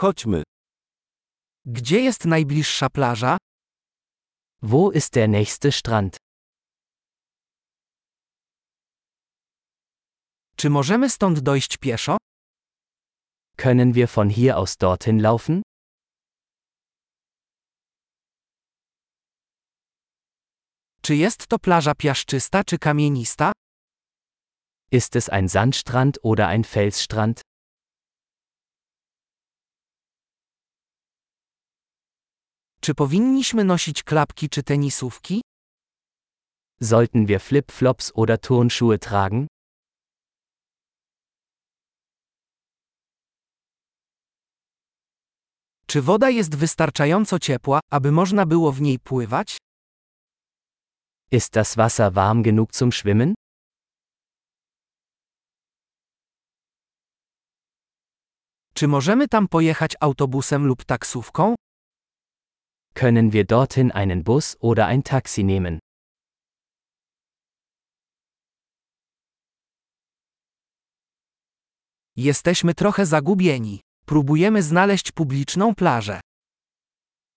Chodźmy. Gdzie jest najbliższa plaża? Wo ist der nächste Strand? Czy możemy stąd dojść pieszo? Können wir von hier aus dorthin laufen? Czy jest to plaża piaszczysta czy kamienista? Ist es ein Sandstrand oder ein Felsstrand? Czy powinniśmy nosić klapki czy tenisówki? Sollten wir Flip-Flops oder Turnschuhe tragen? Czy woda jest wystarczająco ciepła, aby można było w niej pływać? Ist das Wasser warm genug zum Schwimmen? Czy możemy tam pojechać autobusem lub taksówką? Können wir dorthin einen Bus oder ein Taxi nehmen? Jesteśmy trochę zagubieni. Próbujemy znaleźć publiczną plażę.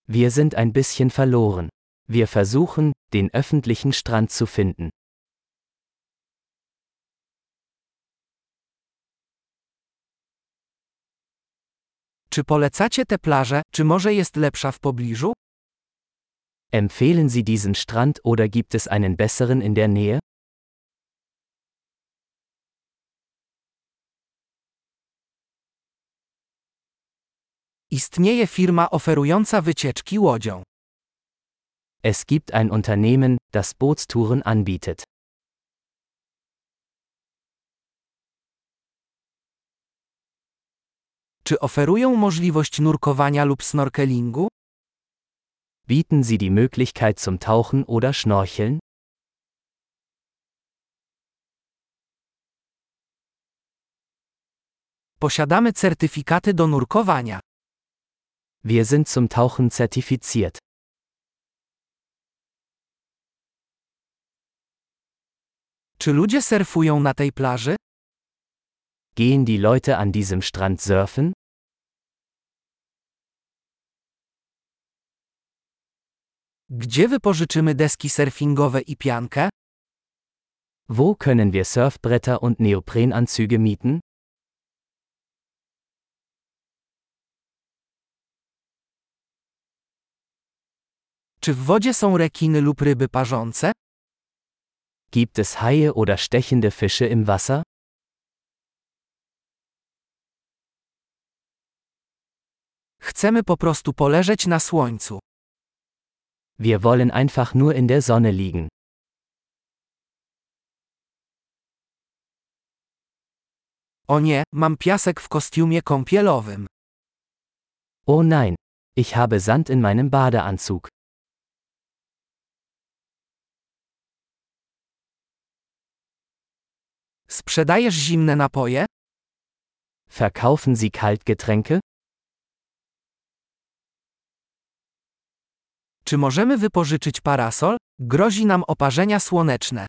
Wir sind ein bisschen verloren. Wir versuchen, den öffentlichen Strand zu finden. Czy polecacie tę plażę, czy może jest lepsza w pobliżu? Empfehlen Sie diesen Strand oder gibt es einen besseren in der Nähe? Istnieje firma oferująca wycieczki łodzią. Es gibt ein Unternehmen, das Bootstouren anbietet. Czy oferują możliwość nurkowania lub snorkelingu? Bieten Sie die Möglichkeit zum Tauchen oder Schnorcheln? Posiadamy certyfikaty do nurkowania. Wir sind zum Tauchen zertifiziert. Czy ludzie surfują na tej plaży? Gehen die Leute an diesem Strand surfen? Gdzie wypożyczymy deski surfingowe i piankę? Wo können wir Surfbretter und Neoprenanzüge mieten? Czy w wodzie są rekiny lub ryby parzące? Gibt es Haie oder stechende Fische im Wasser? Chcemy po prostu poleżeć na słońcu. Wir wollen einfach nur in der Sonne liegen. O nie, mam piasek w kostiumie kąpielowym. Oh nein, ich habe Sand in meinem Badeanzug. Sprzedajesz zimne napoje? Verkaufen Sie Kaltgetränke? Czy możemy wypożyczyć parasol? Grozi nam oparzenia słoneczne.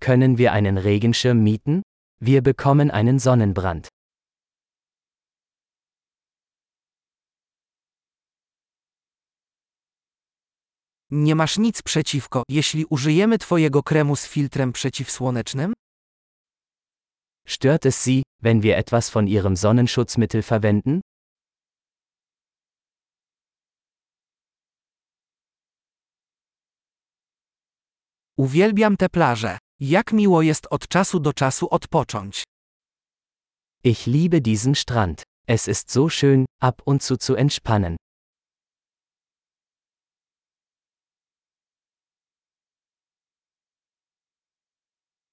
Können wir einen Regenschirm mieten? Wir bekommen einen Sonnenbrand. Nie masz nic przeciwko, jeśli użyjemy Twojego kremu z filtrem przeciwsłonecznym? Stört es Sie, wenn wir etwas von Ihrem Sonnenschutzmittel verwenden? Uwielbiam tę plażę. Jak miło jest od czasu do czasu odpocząć. Ich liebe diesen Strand. Es ist so schön, ab und zu zu entspannen.